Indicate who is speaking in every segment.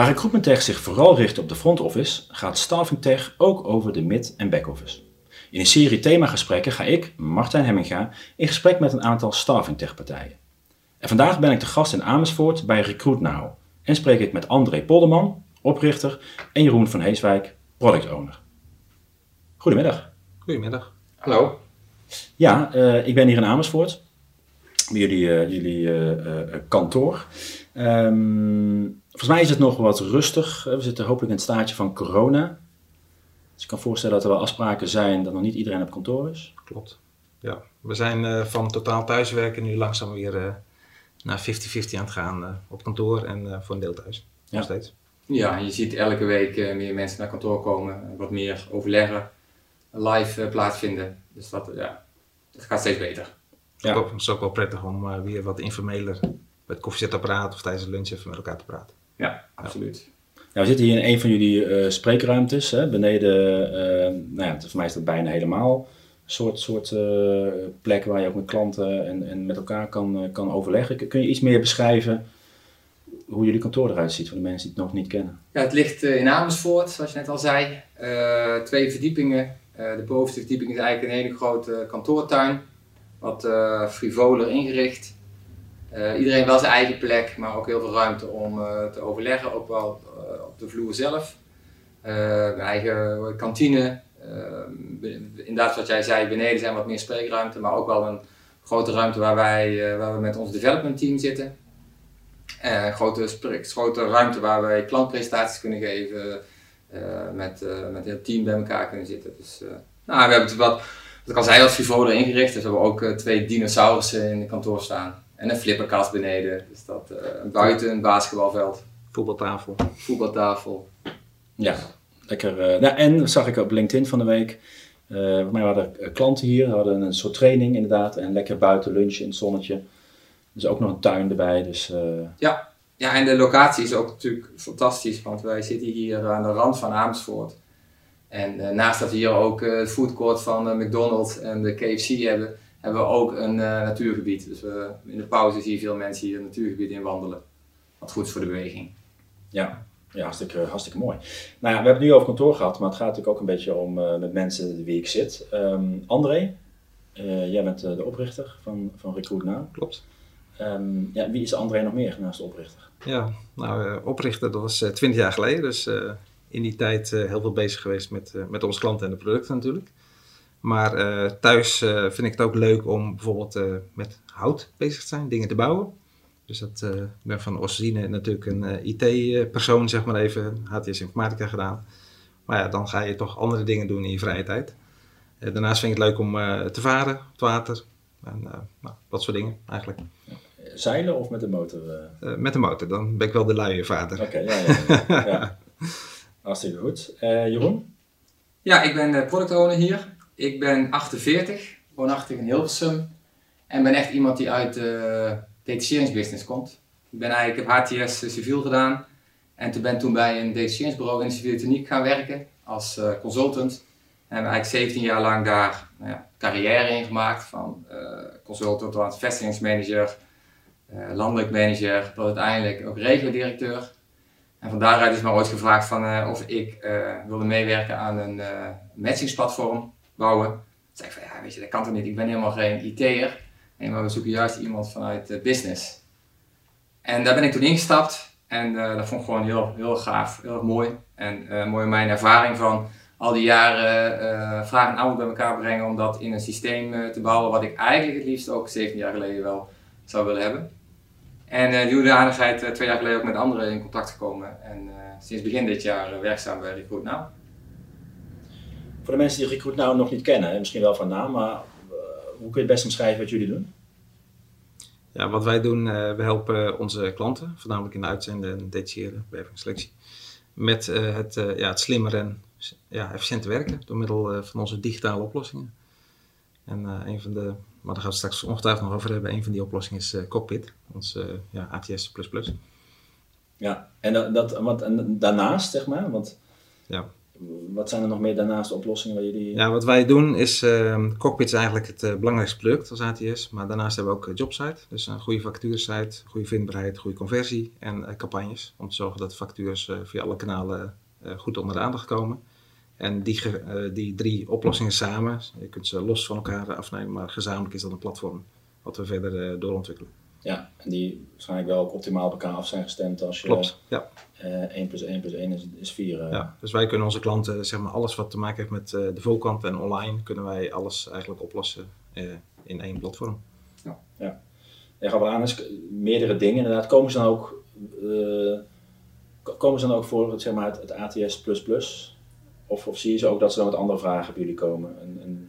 Speaker 1: Waar Recruitment Tech zich vooral richt op de front office, gaat Staffing Tech ook over de mid- en back office. In een serie themagesprekken ga ik, Martijn Hemminga, in gesprek met een aantal Staffing Tech partijen. En vandaag ben ik te gast in Amersfoort bij RecruitNow en spreek ik met André Polderman, oprichter, en Jeroen van Heeswijk, product owner. Goedemiddag.
Speaker 2: Goedemiddag.
Speaker 3: Hallo.
Speaker 1: Ja, uh, ik ben hier in Amersfoort, bij jullie, uh, jullie uh, kantoor. Um, volgens mij is het nog wat rustig. We zitten hopelijk in het staatje van corona. Dus ik kan voorstellen dat er wel afspraken zijn dat nog niet iedereen op kantoor is.
Speaker 2: Klopt. Ja, we zijn van totaal thuiswerken nu langzaam weer naar 50-50 aan het gaan op kantoor en voor een deel thuis. Ja. Nog steeds.
Speaker 3: Ja, je ziet elke week meer mensen naar kantoor komen, wat meer overleggen live plaatsvinden. Dus dat, ja, dat gaat steeds beter.
Speaker 2: Ja. Het is ook wel prettig om uh, weer wat informeler met koffiezetapparaat of tijdens het lunch even met elkaar te praten.
Speaker 3: Ja, absoluut.
Speaker 1: Ja, we zitten hier in een van jullie uh, spreekruimtes. Hè? Beneden, uh, nou ja, voor mij is dat bijna helemaal een soort, soort plek waar je ook met klanten en, en met elkaar kan, kan overleggen. Kun je iets meer beschrijven hoe jullie kantoor eruit ziet voor de mensen die het nog niet kennen?
Speaker 3: Ja, het ligt in Amersfoort, zoals je net al zei. twee verdiepingen uh, de bovenste verdieping is eigenlijk een hele grote kantoortuin, wat uh, frivoler ingericht. Uh, iedereen wel zijn eigen plek, maar ook heel veel ruimte om te overleggen, ook wel op de vloer zelf. eigen kantine, inderdaad wat jij zei, beneden zijn wat meer spreekruimte, maar ook wel een grote ruimte waar, wij, waar we met ons development team zitten. grote, grote ruimte waar wij klantpresentaties kunnen geven, met, met het team bij elkaar kunnen zitten. Dus, nou, we hebben het wat, wat ik al zei, wat frivoler ingericht. Dus we ook twee dinosaurussen in het kantoor staan. En een flipperkast beneden. Dus dat, buiten een basketbalveld.
Speaker 2: Voetbaltafel.
Speaker 3: Voetbaltafel.
Speaker 1: Ja, lekker. nou, en zag ik op LinkedIn van de week. Uh, mij hadden klanten hier, hadden een soort training inderdaad. En lekker buiten lunchen in het zonnetje. Dus ook nog een tuin erbij. Dus,
Speaker 3: ja, ja, en de locatie is ook natuurlijk fantastisch, want wij zitten hier aan de rand van Amersfoort. En uh, naast dat we hier ook uh, het foodcourt van uh, McDonald's en de KFC hebben, hebben we ook een natuurgebied. Dus we, in de pauze zie je veel mensen hier het natuurgebied in wandelen. Wat goed is voor de beweging.
Speaker 1: Ja, ja hartstikke, hartstikke mooi. Nou ja, we hebben het nu over kantoor gehad, maar het gaat natuurlijk ook een beetje om met mensen wie ik zit. Um, André, jij bent de oprichter van, van Recruit Now.
Speaker 2: Klopt.
Speaker 1: Um, ja, wie is André nog meer naast de oprichter?
Speaker 2: Ja, nou, uh, oprichter, dat was twintig uh, jaar geleden. Dus uh, in die tijd heel veel bezig geweest met, met onze klanten en de producten natuurlijk. Maar thuis vind ik het ook leuk om bijvoorbeeld met hout bezig te zijn, dingen te bouwen. Dus dat, ik ben van origine natuurlijk een IT-persoon, zeg maar even, HTS Informatica gedaan. Maar ja, dan ga je toch andere dingen doen in je vrije tijd. daarnaast vind ik het leuk om te varen op het water. En nou, dat soort dingen eigenlijk.
Speaker 1: Zeilen of met de motor?
Speaker 2: Uh, met de motor, dan ben ik wel de luie vader.
Speaker 1: Oké, okay, ja, ja, ja. Hartstikke goed. Uh, Jeroen?
Speaker 3: Ja, ik ben product owner hier. Ik ben 48, woonachtig in Hilversum. En ben echt iemand die uit de detacheringsbusiness komt. Ik ben eigenlijk, heb HTS civiel gedaan. En toen ben toen bij een detacheringsbureau in de civiele techniek gaan werken als uh, consultant. En eigenlijk 17 jaar lang daar nou ja, carrière in gemaakt. Van uh, consultant tot vestigingsmanager, landelijk manager, tot uiteindelijk ook regio-directeur. En van daaruit is me ooit gevraagd van, of ik wilde meewerken aan een matchingsplatform bouwen. Toen zei ik van, ja weet je, dat kan toch niet, ik ben helemaal geen IT'er. Nee, maar we zoeken juist iemand vanuit business. En daar ben ik toen ingestapt en dat vond ik gewoon heel, heel gaaf, heel mooi. En mooi mijn ervaring van al die jaren vraag en aanbod bij elkaar brengen om dat in een systeem te bouwen wat ik eigenlijk het liefst ook 17 jaar geleden wel zou willen hebben. En uh, die hoedanigheid uh, twee jaar geleden ook met anderen in contact gekomen. En uh, sinds begin dit jaar werkzaam bij Recruit Now.
Speaker 1: Voor de mensen die Recruit Now nog niet kennen, misschien wel van naam, maar hoe kun je het best omschrijven wat jullie doen?
Speaker 2: Ja, wat wij doen, we helpen onze klanten, voornamelijk in de uitzenden en detacheren, werving selectie, met het, ja, het slimmer en ja, efficiënte werken door middel van onze digitale oplossingen. En een van de maar daar gaan we straks ongetwijfeld nog over hebben. Een van die oplossingen is Cockpit, ons uh, ja, ATS++.
Speaker 1: Ja, en, dat, dat, wat, en daarnaast, zeg maar, want
Speaker 2: ja.
Speaker 1: Wat zijn er nog meer daarnaast oplossingen waar jullie...
Speaker 2: Ja, wat wij doen is, ehm, Cockpit is eigenlijk het eh, belangrijkste product als ATS, maar daarnaast hebben we ook uh, Jobsite, dus een goede vacaturesite, goede vindbaarheid, goede conversie en uh, campagnes om te zorgen dat vacatures via alle kanalen goed onder de aandacht komen. En die, die drie oplossingen samen, je kunt ze los van elkaar afnemen, maar gezamenlijk is dat een platform wat we verder doorontwikkelen.
Speaker 1: Ja, en die waarschijnlijk wel ook optimaal op elkaar af zijn gestemd als je
Speaker 2: Klopt, ja.
Speaker 1: Uh, 1 plus 1 plus 1 is, is 4. Uh.
Speaker 2: Ja, dus wij kunnen onze klanten, zeg maar, alles wat te maken heeft met uh, de voorkant en online, kunnen wij alles eigenlijk oplossen in één platform.
Speaker 1: Ja, ja. ja gaan we aan, eens meerdere dingen inderdaad. Komen ze dan ook, komen ze dan ook voor zeg maar, het, het ATS++? Of, of zie je ze ook dat ze dan met andere vragen bij jullie komen? Een, een,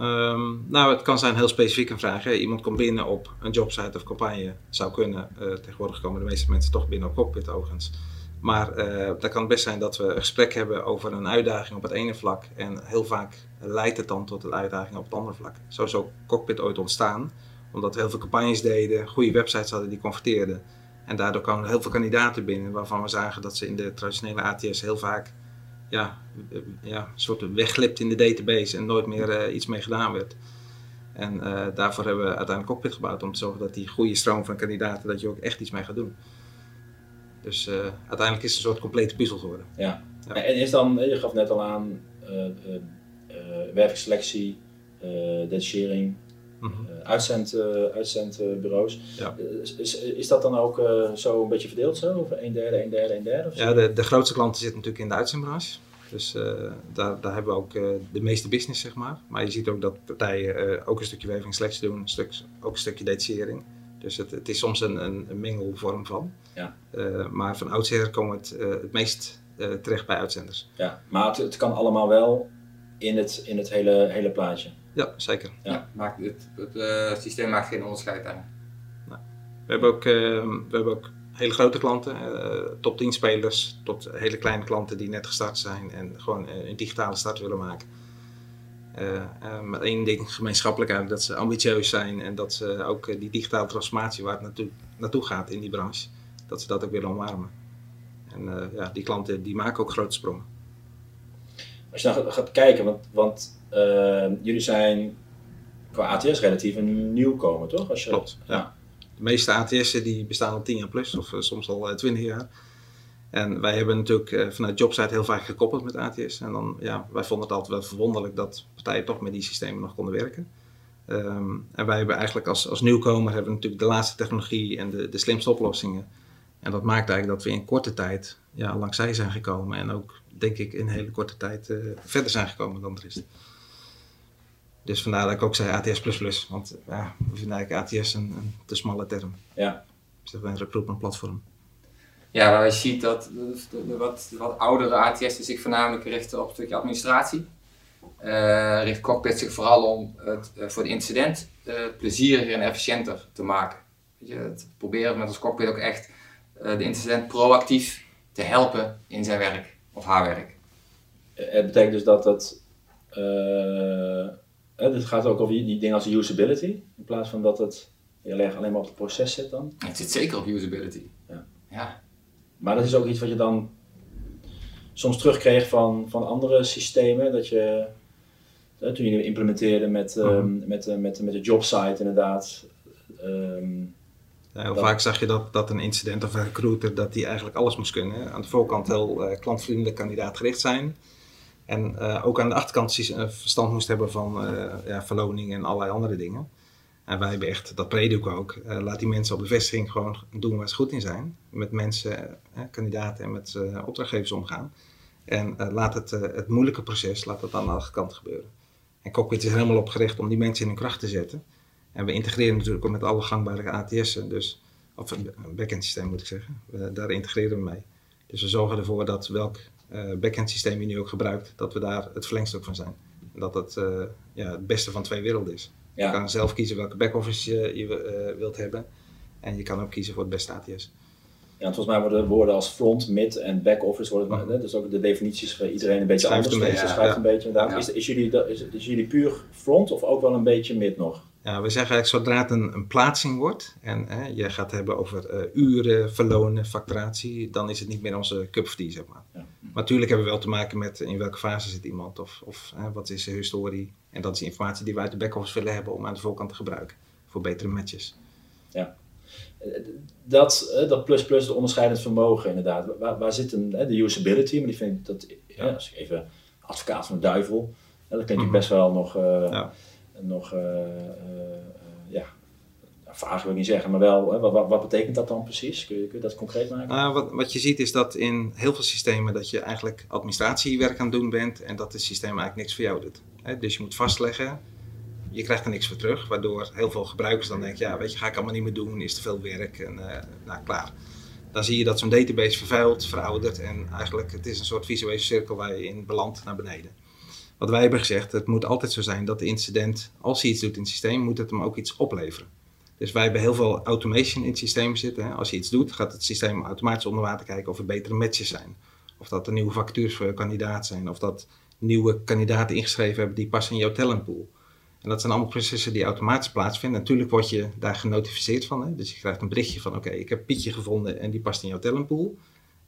Speaker 2: Um, nou, het kan zijn heel specifiek een vraag. Hè. Iemand komt binnen op een jobsite of campagne. Zou kunnen. Uh, tegenwoordig komen de meeste mensen toch binnen op cockpit overigens. Maar uh, kan best zijn dat we een gesprek hebben over een uitdaging op het ene vlak. En heel vaak leidt het dan tot een uitdaging op het andere vlak. Zo is ook cockpit ooit ontstaan. Omdat we heel veel campagnes deden, goede websites hadden die converteerden. En daardoor kwamen er heel veel kandidaten binnen waarvan we zagen dat ze in de traditionele ATS heel vaak ja, ja, een soort wegglipt in de database en nooit meer uh, iets mee gedaan werd. En uh, daarvoor hebben we uiteindelijk Cockpit gebouwd om te zorgen dat die goede stroom van kandidaten, dat je ook echt iets mee gaat doen. Dus uiteindelijk is het een soort complete puzzel geworden.
Speaker 1: Ja. ja. En is dan, je gaf net al aan, werkselectie, detachering, mm -hmm. uitzend, uitzendbureaus. Ja. Is, is dat dan ook zo een beetje verdeeld zo? Of een derde, een derde, een derde? Of
Speaker 2: ja, de, de grootste klanten zitten natuurlijk in de uitzendbranche. Dus uh, daar, daar hebben we ook uh, de meeste business, zeg maar. Maar je ziet ook dat partijen uh, ook een stukje weving selectie doen, een stuk, ook een stukje detachering. Dus het, het is soms een, een, een mengelvorm van. Ja. maar van oudsher komen we het, het meest terecht bij uitzenders.
Speaker 1: Ja, maar het, het, kan allemaal wel in het, in het hele, hele plaatje.
Speaker 2: Ja, zeker.
Speaker 3: Ja. ja maakt het, het systeem maakt geen onderscheid aan.
Speaker 2: Nou, we hebben ook, we hebben ook hele grote klanten, uh, top 10 spelers, tot hele kleine klanten die net gestart zijn en gewoon een digitale start willen maken. Uh, uh, met één ding gemeenschappelijk eigenlijk, dat ze ambitieus zijn en dat ze ook die digitale transformatie waar het naartoe, naartoe gaat in die branche, dat ze dat ook willen omarmen. En ja, die klanten die maken ook grote sprongen.
Speaker 1: Als je dan gaat kijken, want, want jullie zijn qua ATS relatief een nieuwkomer, toch? Als je,
Speaker 2: Klopt, ja. De meeste ATS'en die bestaan al 10 jaar plus, of uh, soms al uh, 20 jaar. En wij hebben natuurlijk vanuit Jobsite heel vaak gekoppeld met ATS. En dan, ja, wij vonden het altijd wel verwonderlijk dat partijen toch met die systemen nog konden werken. Um, en wij hebben eigenlijk als, als nieuwkomer hebben we natuurlijk de laatste technologie en de, de slimste oplossingen. En dat maakt eigenlijk dat we in korte tijd ja, langs zij zijn gekomen. En ook, denk ik, in een hele korte tijd uh, verder zijn gekomen dan de rest. Dus vandaar dat ik ook zei ATS++, want ja, we vinden eigenlijk ATS een, een te smalle term.
Speaker 1: Ja.
Speaker 2: Dus dat is een recruitment platform.
Speaker 3: Ja, waar je ziet dat de wat, wat oudere ATS zich voornamelijk richten op een stukje administratie. Uh, richt Cockpit zich vooral om het uh, voor de incident uh, plezieriger en efficiënter te maken. Weet je, het proberen met ons Cockpit ook echt de incident proactief te helpen in zijn werk of haar werk.
Speaker 1: Het betekent dus dat het het gaat ook over die dingen als usability, in plaats van dat het heel erg alleen maar op het proces zit dan.
Speaker 3: Het zit zeker op usability. Ja. ja.
Speaker 1: Maar dat is ook iets wat je dan soms terugkreeg van, van andere systemen, dat je, toen je implementeerde met, uh -huh. um, met, uh, met, met de jobsite inderdaad. Um,
Speaker 2: ja, heel dat... vaak zag je dat, dat een incident of een recruiter dat die eigenlijk alles moest kunnen. Aan de voorkant heel uh, klantvriendelijk kandidaatgericht zijn. En uh, ook aan de achterkant verstand moest hebben van uh, ja, verloning en allerlei andere dingen. En wij hebben echt, dat predik ook, laat die mensen op de vestiging gewoon doen waar ze goed in zijn. Met mensen, kandidaten en met opdrachtgevers omgaan. En laat het, het moeilijke proces, laat dat aan de achterkant gebeuren. En Cockpit is helemaal op gericht om die mensen in hun kracht te zetten. En we integreren natuurlijk ook met alle gangbare ATS'en, dus, of een backend systeem moet ik zeggen. Daar integreren we mee. Dus we zorgen ervoor dat welk backend systeem je nu ook gebruikt, dat we daar het verlengstuk van zijn. En dat het uh, ja, het beste van twee werelden is. Ja. Je kan zelf kiezen welke backoffice je, je uh, wilt hebben. En je kan ook kiezen voor het beste ATS.
Speaker 1: Ja, volgens mij worden woorden als front, mid en back-office, worden, mm. dus ook de definities voor iedereen een beetje
Speaker 2: schrijft
Speaker 1: anders.
Speaker 2: Een beetje,
Speaker 1: ja. een beetje. Ja. Is, is, jullie, is, is jullie puur front of ook wel een beetje mid nog?
Speaker 2: Ja, we zeggen eigenlijk zodra het een, een plaatsing wordt en hè, je gaat hebben over uh, uren, verlonen, facturatie, dan is het niet meer onze cup of tea, zeg maar. Ja. Maar natuurlijk hebben we wel te maken met in welke fase zit iemand of, of hè, wat is zijn historie. En dat is informatie die we uit de back-office willen hebben om aan de voorkant te gebruiken voor betere matches.
Speaker 1: Dat, eh, dat plus plus, de onderscheidend vermogen inderdaad. Waar, waar zit een, de usability, maar die vind ik dat, ja, als ik even advocaat van de duivel, hè, dat klinkt
Speaker 2: Mhm.
Speaker 1: best wel nog, eh,
Speaker 2: Ja.
Speaker 1: nog eh, eh, ja, vaag wil ik niet zeggen, maar wel, hè, wat, wat, betekent dat dan precies? Kun je, kun dat concreet maken?
Speaker 2: Nou, wat, wat je ziet is dat in heel veel systemen dat je eigenlijk administratiewerk aan het doen bent en dat het systeem eigenlijk niks voor jou doet. Hè, dus je moet vastleggen, je krijgt er niks voor terug, waardoor heel veel gebruikers dan denken, ja weet je, ga ik allemaal niet meer doen, is te veel werk en eh, nou klaar. Dan zie je dat zo'n database vervuilt, veroudert en eigenlijk het is een soort visuele cirkel waar je in belandt naar beneden. Wat wij hebben gezegd, het moet altijd zo zijn dat de incident, als hij iets doet in het systeem, moet het hem ook iets opleveren. Dus wij hebben heel veel automation in het systeem zitten. Hè. Als je iets doet, gaat het systeem automatisch onder water kijken of er betere matches zijn. Of dat er nieuwe vacatures voor je kandidaat zijn. Of dat nieuwe kandidaten ingeschreven hebben die passen in jouw talentpool. En dat zijn allemaal processen die automatisch plaatsvinden. Natuurlijk word je daar genotificeerd van. Hè. Dus je krijgt een berichtje van oké, ik heb Pietje gevonden en die past in jouw talentpool.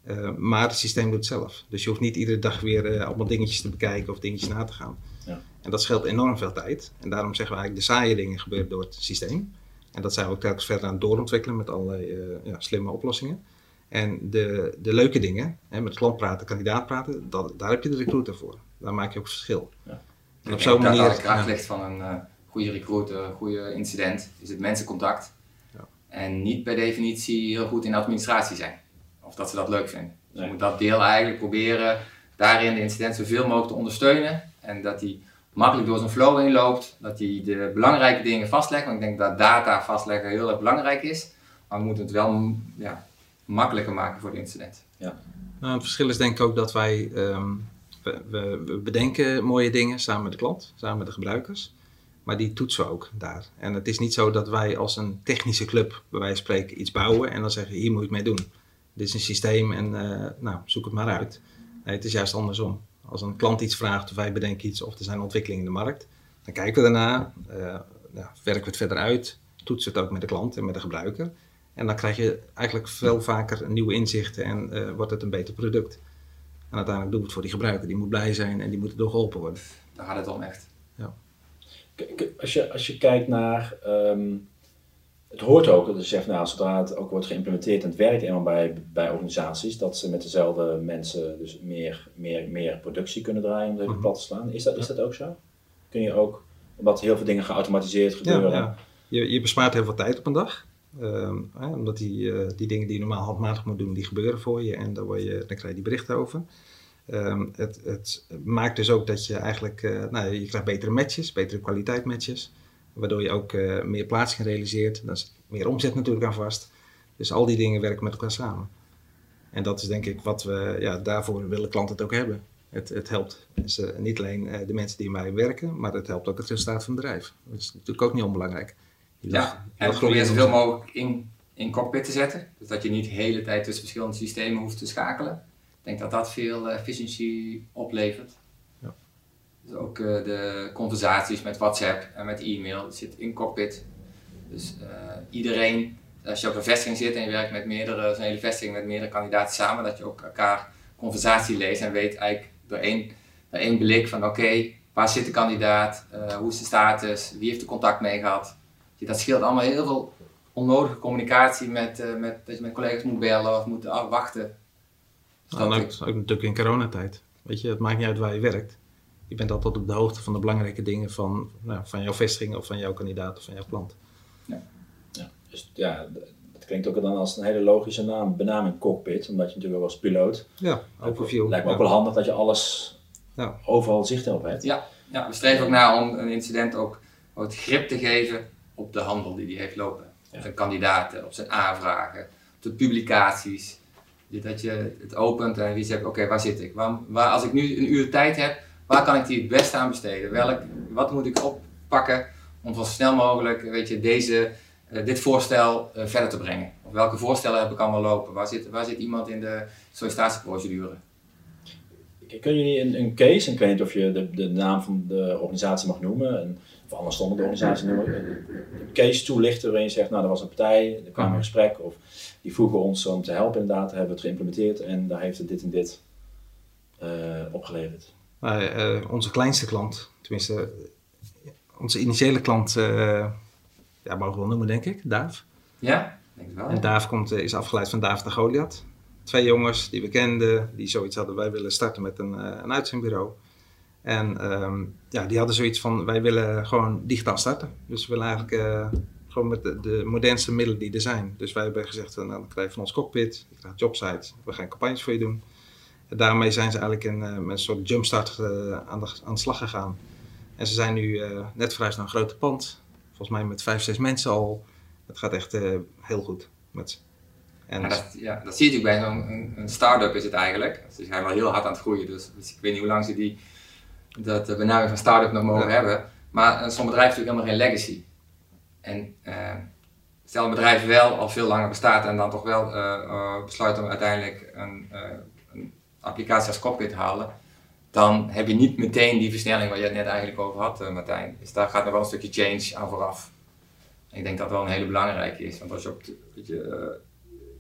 Speaker 2: Eh, maar het systeem doet het zelf. Dus je hoeft niet iedere dag weer eh, allemaal dingetjes te bekijken of dingetjes na te gaan.
Speaker 1: Ja.
Speaker 2: En dat scheelt enorm veel tijd. En daarom zeggen we eigenlijk de saaie dingen gebeuren door het systeem. En dat zijn we ook telkens verder aan het doorontwikkelen met allerlei eh, ja, slimme oplossingen. En de, de leuke dingen, hè, met klant praten, kandidaat praten, dat, daar heb je de recruiter voor. Daar maak je ook verschil.
Speaker 1: Ja.
Speaker 2: En op zo'n manier.
Speaker 3: dat de kracht
Speaker 2: ja.
Speaker 3: ligt van een eh, goede recruiter, een goede incident, is het mensencontact.
Speaker 2: Ja.
Speaker 3: En niet per definitie heel goed in administratie zijn. Of dat ze dat leuk vinden. Dus
Speaker 1: Nee.
Speaker 3: je moet dat deel eigenlijk proberen daarin de incident zoveel mogelijk te ondersteunen. En dat hij makkelijk door zijn flow heen loopt. Dat hij de belangrijke dingen vastlegt. Want ik denk dat data vastleggen heel erg belangrijk is. Maar we moeten het wel ja, makkelijker maken voor de incident.
Speaker 2: Nou, het verschil is denk ik ook dat wij, ehm, we, we, we bedenken mooie dingen samen met de klant, samen met de gebruikers. Maar die toetsen we ook daar. En het is niet zo dat wij als een technische club, bij wijze van spreken, iets bouwen en dan zeggen, hier moet je het mee doen. Dit is een systeem en eh, nou, zoek het maar uit. Nee, het is juist andersom. Als een klant iets vraagt of wij bedenken iets of er zijn ontwikkelingen in de markt, dan kijken we daarna, eh, ja, werken we het verder uit, toetsen het ook met de klant en met de gebruiker. En dan krijg je eigenlijk veel vaker nieuwe inzichten en eh, wordt het een beter product. En uiteindelijk doen we het voor die gebruiker. Die moet blij zijn en die moet erdoor geholpen worden.
Speaker 3: Daar gaat het om echt.
Speaker 1: K- Als je, als je kijkt naar, ehm, het hoort ook, dat je zegt, nou, zodra het ook wordt geïmplementeerd en het werkt eenmaal bij, bij organisaties, dat ze met dezelfde mensen dus meer, meer, meer productie kunnen draaien, om het even
Speaker 2: Mhm.
Speaker 1: plat te slaan. Is dat, is dat ook zo? Kun je ook, omdat heel veel dingen geautomatiseerd gebeuren,
Speaker 2: Ja, ja. Je, je bespaart heel veel tijd op een dag. Ehm, hè, omdat die, eh, die dingen die je normaal handmatig moet doen, die gebeuren voor je. En daar, word je, dan krijg je die berichten over. Ehm, het, het maakt dus ook dat je eigenlijk, eh, nou, je krijgt betere matches, betere kwaliteit matches. Waardoor je ook eh, meer plaatsing realiseert. Daar is meer omzet natuurlijk aan vast. Dus al die dingen werken met elkaar samen. En dat is denk ik wat we, ja, daarvoor willen klanten het ook hebben. Het, het helpt dus, eh, niet alleen eh, de mensen die in mij werken, maar het helpt ook het resultaat van het bedrijf. Dat is natuurlijk ook niet onbelangrijk. Je
Speaker 3: Ja, en probeer zoveel mogelijk in, in cockpit te zetten. Dus dat je niet de hele tijd tussen verschillende systemen hoeft te schakelen. Ik denk dat dat veel efficiëntie oplevert. Dus ook eh, de conversaties met WhatsApp en met e-mail dat zit in cockpit. Dus eh, iedereen, als je op een vestiging zit en je werkt met meerdere, zo'n hele vestiging met meerdere kandidaten samen, dat je ook elkaar conversatie leest en weet eigenlijk door één, door één blik van oké, waar zit de kandidaat, Eh, hoe is de status, wie heeft er contact mee gehad. Dat scheelt allemaal heel veel onnodige communicatie met, met dat je met collega's moet bellen of moet afwachten. Dus
Speaker 2: Nou,
Speaker 3: dat ik-
Speaker 2: ook, ook natuurlijk in coronatijd. Weet je, het maakt niet uit waar je werkt. Je bent altijd op de hoogte van de belangrijke dingen van, nou, van jouw vestiging of van jouw kandidaat of van jouw klant.
Speaker 1: Dus ja, d- dat klinkt ook dan als een hele logische naam, benaming cockpit, omdat je natuurlijk ook als piloot,
Speaker 2: Ja, overview.
Speaker 1: lijkt me ook
Speaker 2: Ja.
Speaker 1: wel handig dat je alles
Speaker 2: Ja.
Speaker 1: overal zicht op hebt.
Speaker 3: Ja, ja, we streven ook naar om een incident ook wat grip te geven op de handel die hij heeft lopen.
Speaker 1: Ja.
Speaker 3: Op zijn kandidaten, op zijn aanvragen, op de publicaties. Dat je het opent en wie zegt, oké, waar zit ik? Waar, waar, als ik nu een uur tijd heb, waar kan ik die het beste aan besteden? Welk, wat moet ik oppakken om zo snel mogelijk weet je, deze, eh, dit voorstel eh, verder te brengen? Of welke voorstellen heb ik allemaal lopen? Waar zit, waar zit iemand in de sollicitatieprocedure?
Speaker 1: Kunnen jullie een, een case, en ik weet niet of je de, de naam van de organisatie mag noemen, en, of andersom de organisatie noemen, een, case toelichten waarin je zegt, nou er was een partij, er kwam een gesprek, of die vroegen ons om te helpen inderdaad, hebben we het geïmplementeerd en daar heeft het dit en dit opgeleverd?
Speaker 2: Uh, onze kleinste klant, tenminste onze initiële klant, ja, mogen we wel noemen denk ik, Daaf.
Speaker 3: Ja, denk ik wel.
Speaker 2: En Daaf komt, is afgeleid van Daaf de Goliath. Twee jongens die we kenden, die zoiets hadden, wij willen starten met een, een uitzendbureau. En um, ja, die hadden zoiets van, wij willen gewoon digitaal starten. Dus we willen eigenlijk uh, gewoon met de, de, modernste middelen die er zijn. Dus wij hebben gezegd, nou, dan krijg je van ons cockpit, je krijgt jobsite, we gaan campagnes voor je doen. Daarmee zijn ze eigenlijk in, uh, met een soort jumpstart uh, aan, de, aan de slag gegaan. En ze zijn nu net verhuisd naar een grote pand. Volgens mij met vijf, zes mensen al. Het gaat echt heel goed met ze.
Speaker 3: En dat, ja, dat zie je natuurlijk bij zo'n een, een start-up is het eigenlijk. Ze zijn wel heel hard aan het groeien, dus, dus ik weet niet hoe lang ze die dat de benaming van start-up nog mogen hebben. Maar zo'n bedrijf heeft natuurlijk helemaal geen legacy. En uh, stel een bedrijf wel al veel langer bestaat en dan toch wel uh, besluit om uiteindelijk een, een, applicatie als cockpit halen, dan heb je niet meteen die versnelling waar je het net eigenlijk over had, Martijn. Dus daar gaat nog wel een stukje change aan vooraf. ik denk dat dat wel een hele belangrijke is. Want als je op je,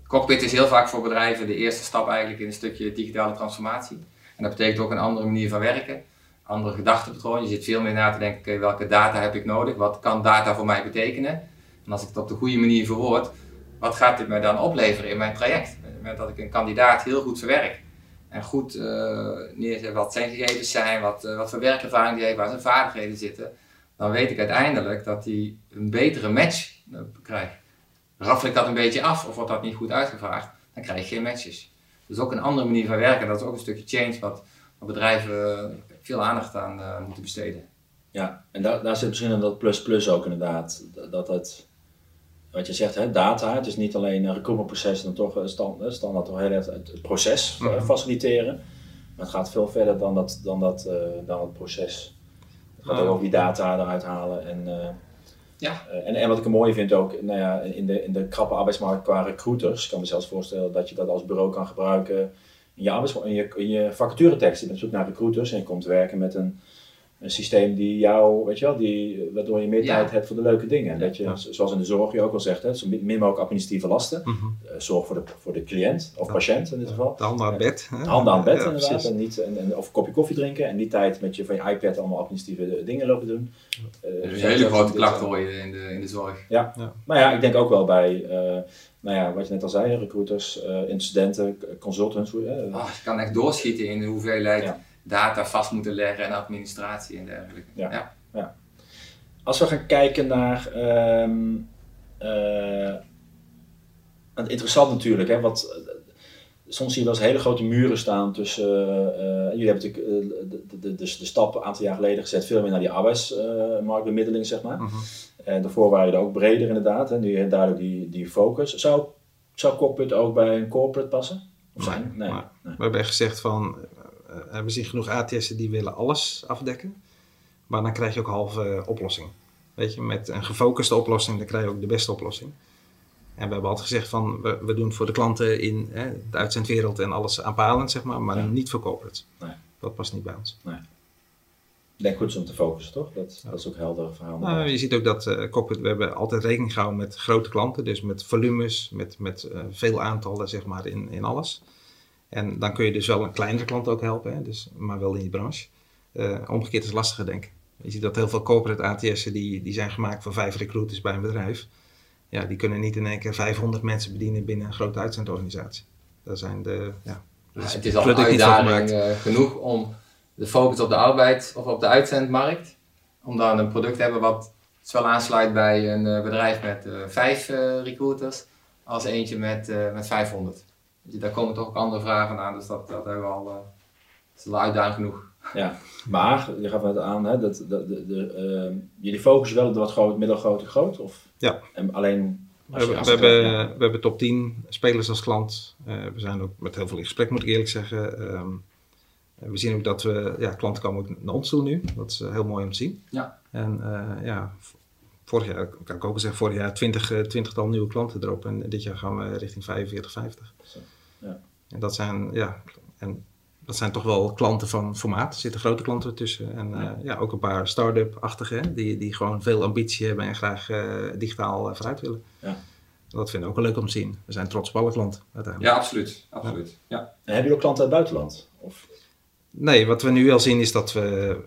Speaker 3: cockpit is heel vaak voor bedrijven de eerste stap eigenlijk in een stukje digitale transformatie. En dat betekent ook een andere manier van werken andere gedachtepatroon. Je zit veel meer na te denken, welke data heb ik nodig? Wat kan data voor mij betekenen? En als ik het op de goede manier verwoord, wat gaat dit mij dan opleveren in mijn traject? Met dat ik een kandidaat heel goed verwerk. En goed uh, neerzet wat zijn gegevens zijn, wat, uh, wat voor werkervaring die heeft, waar zijn vaardigheden zitten. Dan weet ik uiteindelijk dat hij een betere match uh, krijgt. Raffel ik dat een beetje af of wordt dat niet goed uitgevraagd, dan krijg je geen matches. Dus ook een andere manier van werken, dat is ook een stukje change wat, bedrijven veel aandacht aan moeten besteden.
Speaker 1: Ja, en daar, daar zit misschien dat plus-plus ook inderdaad. Dat het, wat je zegt, hè, data, het is niet alleen een recruitmentproces en toch stand, standaard toch heel het, proces mm faciliteren. Maar het gaat veel verder dan dat, dan dat, uh, dan het proces. Het gaat ook over die data eruit halen. En, uh, ja. en, en wat ik er mooi vind ook, nou ja, in de, in de krappe arbeidsmarkt qua recruiters, ik kan me zelfs voorstellen dat je dat als bureau kan gebruiken in je, arbeids, in je, in je vacaturetekst, je bent op zoek naar recruiters en je komt werken met een, een systeem die jou, weet je wel, die, waardoor je meer tijd hebt voor de leuke dingen. En dat je, zoals in de zorg je ook al zegt, hè, zo min mogelijk administratieve lasten. Mm -hmm. uh, zorg voor de, voor de cliënt of patiënt in dit geval.
Speaker 2: De handen aan bed.
Speaker 1: De handen aan bed inderdaad. En niet, en, en, of een kopje koffie drinken en die tijd met je van je iPad allemaal administratieve dingen lopen doen.
Speaker 3: Uh, dus een hele grote klacht hoor je in de, in de zorg.
Speaker 1: Ja. ja, maar ja, ik denk ook wel bij... Uh, nou ja, wat je net al zei, recruiters, uh, incidenten, consultants. Uh,
Speaker 3: oh, je kan echt doorschieten in de hoeveelheid ja. Data vast moeten leggen en administratie en dergelijke.
Speaker 1: Ja. ja. ja. Als we gaan kijken naar. Um, uh, interessant natuurlijk, hè, wat, soms zie je wel eens hele grote muren staan tussen. jullie hebben natuurlijk de, de, de, de, stap een aantal jaar geleden gezet, veel meer naar die arbeidsmarktbemiddeling, zeg maar. -huh. En daarvoor waren je ook breder inderdaad. En nu daardoor die, die focus. Zou, zou Cockpit ook bij een corporate passen?
Speaker 2: Of zijn? Nee, nee. We hebben gezegd van, uh, we zien genoeg ATS'en die willen alles afdekken. Maar dan krijg je ook halve uh, oplossing. Weet je, met een gefocuste oplossing, dan krijg je ook de beste oplossing. En we hebben altijd gezegd van, we, we doen voor de klanten in hè, de uitzendwereld en alles aanpalend, zeg maar, maar ja. niet voor corporate. Nee. Dat past niet bij ons. Nee
Speaker 1: denk goed om te focussen, toch? Dat, dat is ook helder verhaal.
Speaker 2: Nou, je ziet ook dat uh, we hebben altijd rekening gehouden met grote klanten, dus met volumes, met, met uh, veel aantallen, zeg maar, in, in alles. En dan kun je dus wel een kleinere klant ook helpen, hè, dus, maar wel in die branche. Uh, omgekeerd is lastiger, denk ik. Je ziet dat heel veel corporate ATS'en die, die zijn gemaakt voor vijf recruiters bij een bedrijf. Ja, die kunnen niet in één keer 500 mensen bedienen binnen een grote uitzendorganisatie. Dat zijn de, ja,
Speaker 3: ja, het is al een uitdaging genoeg om de focus op de arbeid of op de uitzendmarkt. Om dan een product te hebben wat zowel aansluit bij een uh, bedrijf met uh, vijf recruiters als eentje met, met 500. Dus daar komen toch ook andere vragen aan, dus dat, dat hebben we al, dat is al uitdaging genoeg.
Speaker 1: Ja, maar je gaf het aan, hè, dat, dat de, de, jullie focussen wel op de wat groot, middelgroot en groot? Of?
Speaker 2: Ja.
Speaker 1: En alleen
Speaker 2: we, we, hebben, ja. we hebben top 10 spelers als klant. we zijn ook met heel veel in gesprek, moet ik eerlijk zeggen. Um, we zien ook dat we, ja, klanten komen ook naar ons toe nu. Dat is heel mooi om te zien.
Speaker 3: Ja.
Speaker 2: En uh, ja, vorig jaar, kan ik ook zeggen, vorig jaar 20, uh, 20 tal nieuwe klanten erop. En dit jaar gaan we richting 45, 50. Ja. En dat zijn, ja, en dat zijn toch wel klanten van formaat. Er zitten grote klanten tussen. En ja, uh, ja ook een paar start-up-achtige, die, die gewoon veel ambitie hebben en graag digitaal vooruit willen. Ja. Dat vinden we ook wel leuk om te zien. We zijn trots op alle klanten uiteindelijk.
Speaker 3: Ja, absoluut. absoluut. Ja.
Speaker 1: En hebben jullie ook klanten uit het buitenland? Of?
Speaker 2: Nee, wat we nu al zien is dat we,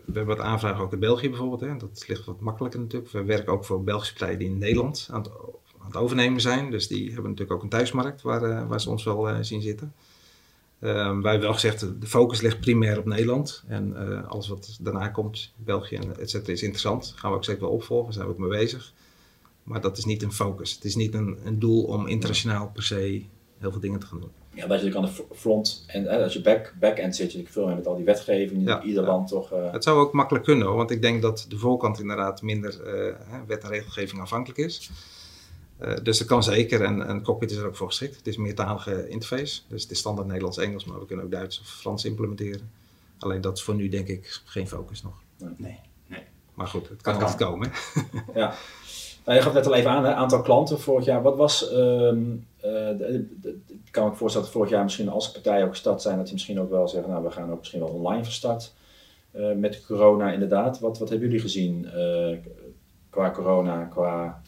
Speaker 2: we hebben wat aanvragen ook in België bijvoorbeeld. Hè. Dat ligt wat makkelijker natuurlijk. We werken ook voor Belgische partijen die in Nederland aan het, aan het overnemen zijn. Dus die hebben natuurlijk ook een thuismarkt waar, uh, waar ze ons wel uh, zien zitten. Uh, wij hebben wel gezegd, de focus ligt primair op Nederland. En uh, alles wat daarna komt, België en et cetera, is interessant. Gaan we ook zeker wel opvolgen, daar zijn we ook mee bezig. Maar dat is niet een focus. Het is niet een, een doel om internationaal per se heel veel dingen te gaan doen.
Speaker 1: Ja, dat je aan de front en als je back, back-end zit, je veel meer met al die wetgeving,
Speaker 2: Ja,
Speaker 1: ieder
Speaker 2: ja.
Speaker 1: land toch. eh,
Speaker 2: Het zou ook makkelijk kunnen hoor, want ik denk dat de voorkant inderdaad minder eh, wet en regelgeving afhankelijk is. Eh, dus dat kan zeker en, en Cockpit is er ook voor geschikt. Het is een meertalige interface, dus het is standaard Nederlands-Engels, maar we kunnen ook Duits of Frans implementeren. Alleen dat is voor nu denk ik geen focus nog.
Speaker 3: Nee.
Speaker 2: Maar goed, het kan altijd komen.
Speaker 1: Ja. Nou, je gaf net al even aan, hè, aantal klanten vorig jaar. Wat was, de- ik kan me voorstellen dat vorig jaar misschien als partijen ook gestart zijn, dat die misschien ook wel zeggen, nou we gaan ook misschien wel online van start. Eh, met corona inderdaad. Wat, wat hebben jullie gezien qua corona, qua...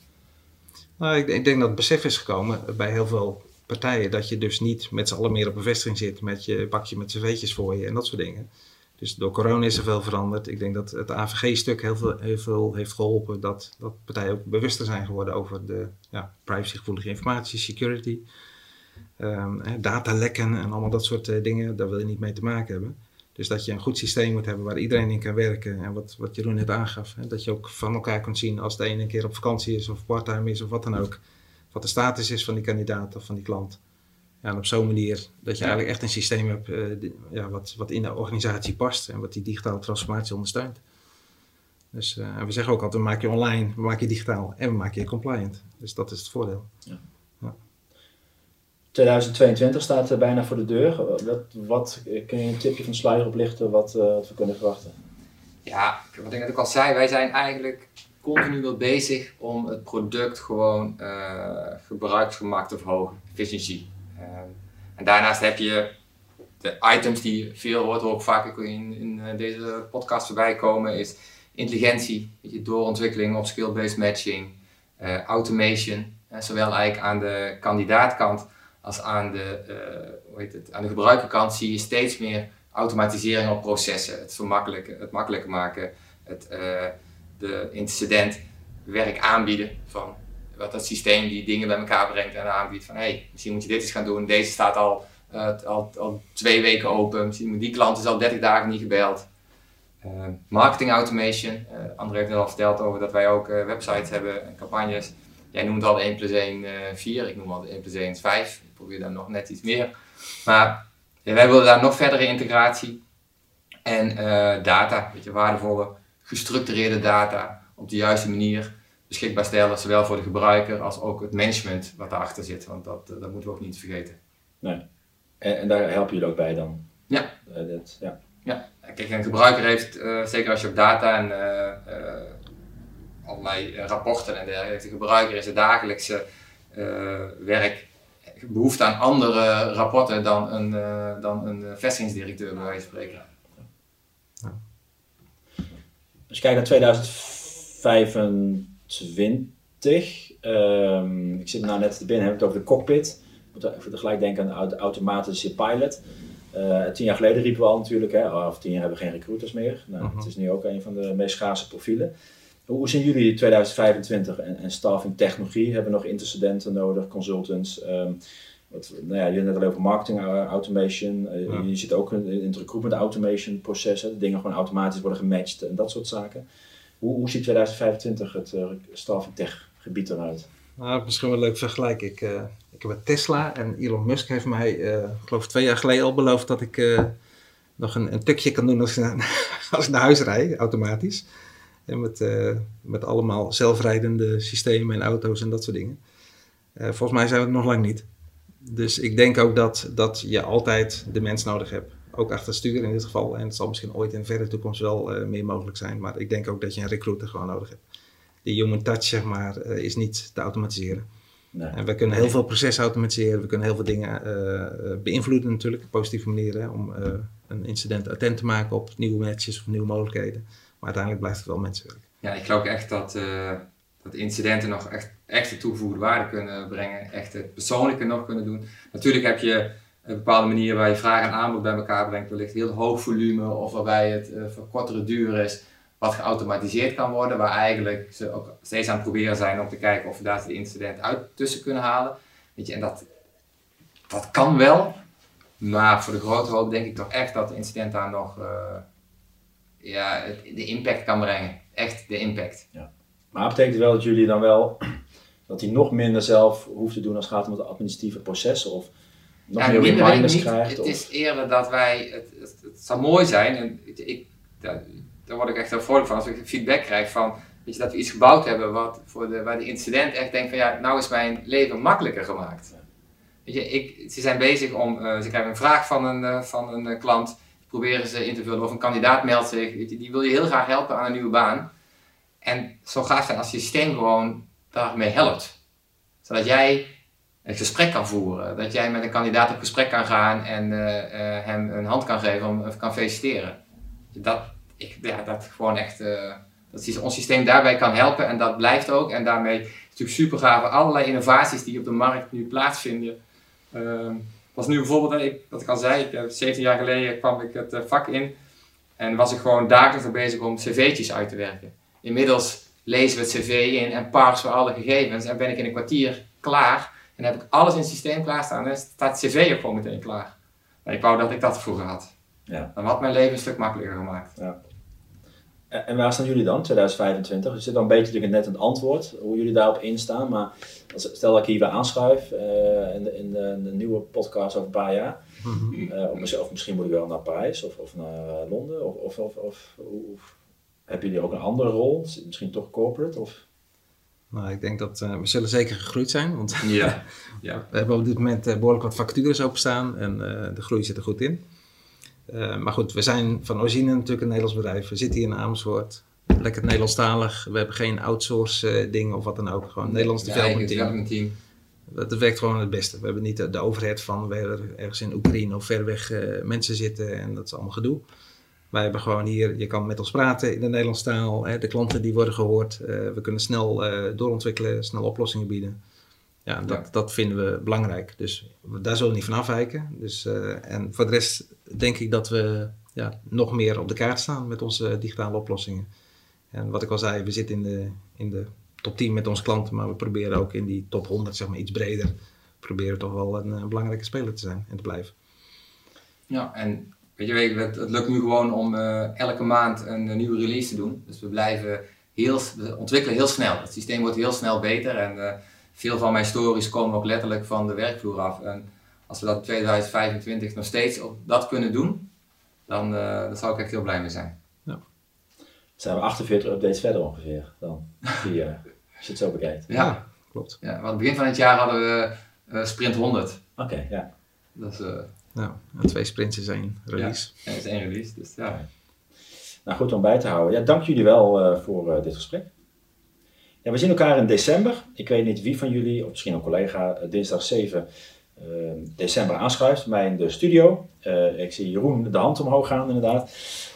Speaker 2: Nou, ik, denk dat het besef is gekomen bij heel veel partijen dat je dus niet met z'n allen meer op een vestiging zit met je bakje met cv'tjes voor je en dat soort dingen. Dus door corona is er veel veranderd. Ik denk dat het AVG-stuk heel veel, heeft geholpen dat, dat partijen ook bewuster zijn geworden over de ja, privacygevoelige informatie, security, hè, datalekken en allemaal dat soort eh, dingen. Daar wil je niet mee te maken hebben. Dus dat je een goed systeem moet hebben waar iedereen in kan werken. En wat, wat Jeroen net aangaf, hè, dat je ook van elkaar kunt zien als de ene een keer op vakantie is of parttime is of wat dan ook. Wat de status is van die kandidaat of van die klant. Ja, en op zo'n manier dat je eigenlijk echt een systeem hebt eh, die- ja, wat, wat in de organisatie past en wat die digitale transformatie ondersteunt. Dus eh, en we zeggen ook altijd, we maken je online, we maken je digitaal en we maken je compliant. Dus dat is het voordeel.
Speaker 1: 2022 staat er bijna voor de deur. Wat, wat, kun je een tipje van de sluier oplichten wat, eh, wat we kunnen verwachten?
Speaker 3: Ja, wat ik net ook al zei, wij zijn eigenlijk continu wel bezig om het product gewoon eh, gebruiksgemak te verhogen, efficiëntie. Ehm, en daarnaast heb je de items die veel hoort, ook vaak in, in eh, deze podcast voorbij komen, is intelligentie, je, doorontwikkeling op skill-based matching, eh, automation, eh, zowel eigenlijk aan de kandidaatkant als aan de, eh, hoe heet het, aan de gebruikerkant zie je steeds meer automatisering op processen, het vermakkelijken, het makkelijker maken, het eh, de incidentwerk aanbieden van wat dat systeem die dingen bij elkaar brengt en aanbiedt van hey, misschien moet je dit eens gaan doen, deze staat al, eh, al, al twee weken open, misschien die klant is al 30 dagen niet gebeld. Marketing automation, André heeft net al verteld over dat wij ook websites hebben en campagnes. Jij noemt al 1 plus 1 eh 4, ik noem al 1 plus 1 is 5. Ik probeer dan nog net iets meer. Maar wij willen daar nog verdere integratie en eh, data, weet je, waardevolle, gestructureerde data op de juiste manier beschikbaar stellen, zowel voor de gebruiker als ook het management wat daarachter zit, want dat, eh, dat moeten we ook niet vergeten.
Speaker 1: En, en daar helpen jullie ook bij dan?
Speaker 3: Ja.
Speaker 1: Eh, dat, ja.
Speaker 3: Ja, kijk, een gebruiker heeft, zeker als je op data en allerlei rapporten en dergelijke, de gebruiker is het dagelijkse werk behoefte aan andere rapporten dan een, eh, dan een eh, vestigingsdirecteur bij wijze van spreken.
Speaker 1: Als je kijkt naar 2025, ehm, ik zit nou net te binnen, heb ik het over de cockpit. Ik moet even tegelijk denken aan de automatische pilot. Eh, tien jaar geleden riepen we al natuurlijk, hè, of tien jaar hebben we geen recruiters meer. Nou,
Speaker 2: Mhm.
Speaker 1: Het is nu ook een van de meest schaarse profielen. Hoe zien jullie 2025 en, en staffing technologie? Hebben we nog intercedenten nodig, consultants? ehm, wat, nou ja, je net al over marketing eh, automation. Eh,
Speaker 2: Ja.
Speaker 1: Je zit ook in, het recruitment automation proces. Hè, dingen gewoon automatisch worden gematcht en dat soort zaken. Hoe, hoe ziet 2025 het uh, staffing tech gebied eruit?
Speaker 2: Nou, misschien wel een leuk vergelijk. Ik, ik heb met Tesla en Elon Musk heeft mij, ik geloof twee jaar geleden al beloofd dat ik nog een, een tukje kan doen als, ik naar- als ik naar huis rijd, automatisch. En met, eh, met allemaal zelfrijdende systemen en auto's en dat soort dingen. Eh, volgens mij zijn we het nog lang niet. Dus ik denk ook dat, dat je altijd de mens nodig hebt. Ook achter het stuur in dit geval. En het zal misschien ooit in de verre toekomst wel eh, meer mogelijk zijn. Maar ik denk ook dat je een recruiter gewoon nodig hebt. Die human touch, zeg maar, is niet te automatiseren.
Speaker 1: Nee.
Speaker 2: En we kunnen heel veel processen automatiseren. We kunnen heel veel dingen beïnvloeden natuurlijk. Op positieve manier. Hè, om een incident attent te maken op nieuwe matches of nieuwe mogelijkheden. Uiteindelijk blijft het wel mensenwerk.
Speaker 3: Ja, ik geloof echt dat, eh, dat incidenten nog echt, echt de toegevoegde waarde kunnen brengen. Echt het persoonlijke nog kunnen doen. Natuurlijk heb je een bepaalde manier waar je vraag en aanbod bij elkaar brengt, wellicht heel hoog volume of waarbij het uh, voor kortere duur is, wat geautomatiseerd kan worden, waar eigenlijk ze ook steeds aan het proberen zijn om te kijken of we daar de incident uit tussen kunnen halen. Weet je, en dat, dat kan wel, maar voor de grote hoop denk ik toch echt dat de incident daar nog ja, de impact kan brengen. Echt de impact.
Speaker 1: Ja. Maar betekent wel dat jullie dan wel dat hij nog minder zelf hoeft te doen als het gaat om het administratieve processen? Of nog
Speaker 3: meer reminders krijgt? Het is eerder dat wij, het, het, zou mooi zijn, en ik, daar, daar word ik echt heel vrolijk van als ik feedback krijg van, weet je, dat we iets gebouwd hebben wat voor de, waar de incident echt denkt van ja, nou is mijn leven makkelijker gemaakt. Weet je, ik, ze zijn bezig om, uh, ze krijgen een vraag van een, uh, van een uh, klant, proberen ze in te vullen of een kandidaat meldt zich, weet je, die wil je heel graag helpen aan een nieuwe baan. En zo gaaf zijn als systeem gewoon daarmee helpt. Zodat jij een gesprek kan voeren. Dat jij met een kandidaat op gesprek kan gaan en uh, uh, hem een hand kan geven of kan feliciteren. Dat, ik, ja, dat gewoon echt, uh, dat ons systeem daarbij kan helpen en dat blijft ook. En daarmee is natuurlijk super gaaf. Allerlei innovaties die op de markt nu plaatsvinden. Ehm, was nu bijvoorbeeld, ik, wat ik al zei, ik, 17 jaar geleden kwam ik het vak in en was ik gewoon dagelijks bezig om cv'tjes uit te werken. Inmiddels lezen we het cv in en parsen we alle gegevens en ben ik in een kwartier klaar. En heb ik alles in het systeem klaarstaan en staat het cv ook gewoon meteen klaar. En ik wou dat ik dat vroeger had. Ja. Dan had mijn leven een stuk makkelijker gemaakt. Ja.
Speaker 1: En waar staan jullie dan, 2025? Je zit dan een beetje net het antwoord, hoe jullie daarop instaan. Maar stel dat ik hier weer aanschuif uh, in, de, in, de, nieuwe podcast over een paar jaar. Mm -hmm. uh, of, misschien moet ik wel naar Parijs of, of naar Londen. Of, of, of, of, of hebben jullie ook een andere rol? Misschien toch corporate? Of?
Speaker 2: Nou, ik denk dat uh, we zullen zeker gegroeid zijn. Want ja. ja. we hebben op dit moment uh, behoorlijk wat vacatures openstaan en uh, de groei zit er goed in. Maar goed, we zijn van origine natuurlijk een Nederlands bedrijf. We zitten hier in Amersfoort. Lekker Nederlandstalig. We hebben geen outsource dingen of wat dan ook. Gewoon Nederlands development team. team. Dat werkt gewoon het beste. We hebben niet de, de overheid van we ergens in Oekraïne of ver weg mensen zitten en dat is allemaal gedoe. Wij hebben gewoon hier, je kan met ons praten in de Nederlandse taal. Hè, de klanten die worden gehoord. We kunnen snel doorontwikkelen, snel oplossingen bieden. Ja, dat, ja. dat vinden we belangrijk. Dus daar zullen we niet van afwijken. Dus, uh, en voor de rest denk ik dat we ja, nog meer op de kaart staan met onze digitale oplossingen. En wat ik al zei, we zitten in de, in de top 10 met onze klanten, maar we proberen ook in die top 100, zeg maar iets breder, proberen toch wel een, een belangrijke speler te zijn en te blijven.
Speaker 3: Ja, en Weet je, het, het lukt nu gewoon om uh, elke maand een, een, nieuwe release te doen. Dus we blijven heel, we ontwikkelen heel snel. Het systeem wordt heel snel beter en uh, veel van mijn stories komen ook letterlijk van de werkvloer af. En als we dat in 2025 nog steeds op dat kunnen doen, dan, uh, dan zou ik echt heel blij mee zijn. Ja.
Speaker 1: Zijn we 48 updates verder ongeveer dan? Die, als je het zo bekijkt.
Speaker 3: Ja, ja klopt. Ja, want aan het begin van het jaar hadden we Sprint 100.
Speaker 1: Oké, ja.
Speaker 3: Dat is,
Speaker 2: nou, en twee sprints is één release.
Speaker 3: Ja, is één release, dus ja.
Speaker 1: Nou, goed om bij te houden. Ja, dank jullie wel uh, voor uh, dit gesprek. Ja, we zien elkaar in december. Ik weet niet wie van jullie, of misschien een collega, uh, dinsdag 7 december aanschuift bij in de studio. ik zie Jeroen de hand omhoog gaan, inderdaad.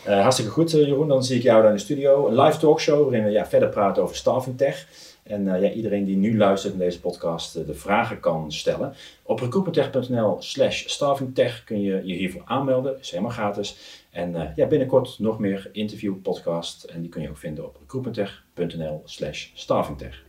Speaker 1: hartstikke goed, Jeroen. Dan zie ik jou daar in de studio. Een live talkshow waarin we ja, verder praten over staffing tech. En uh, ja, iedereen die nu luistert naar deze podcast uh, de vragen kan stellen. Op recruitmenttech.nl slash staffingtech kun je je hiervoor aanmelden. is helemaal gratis. En uh, ja, binnenkort nog meer interview podcast. En die kun je ook vinden op recruitmenttech.nl slash staffingtech.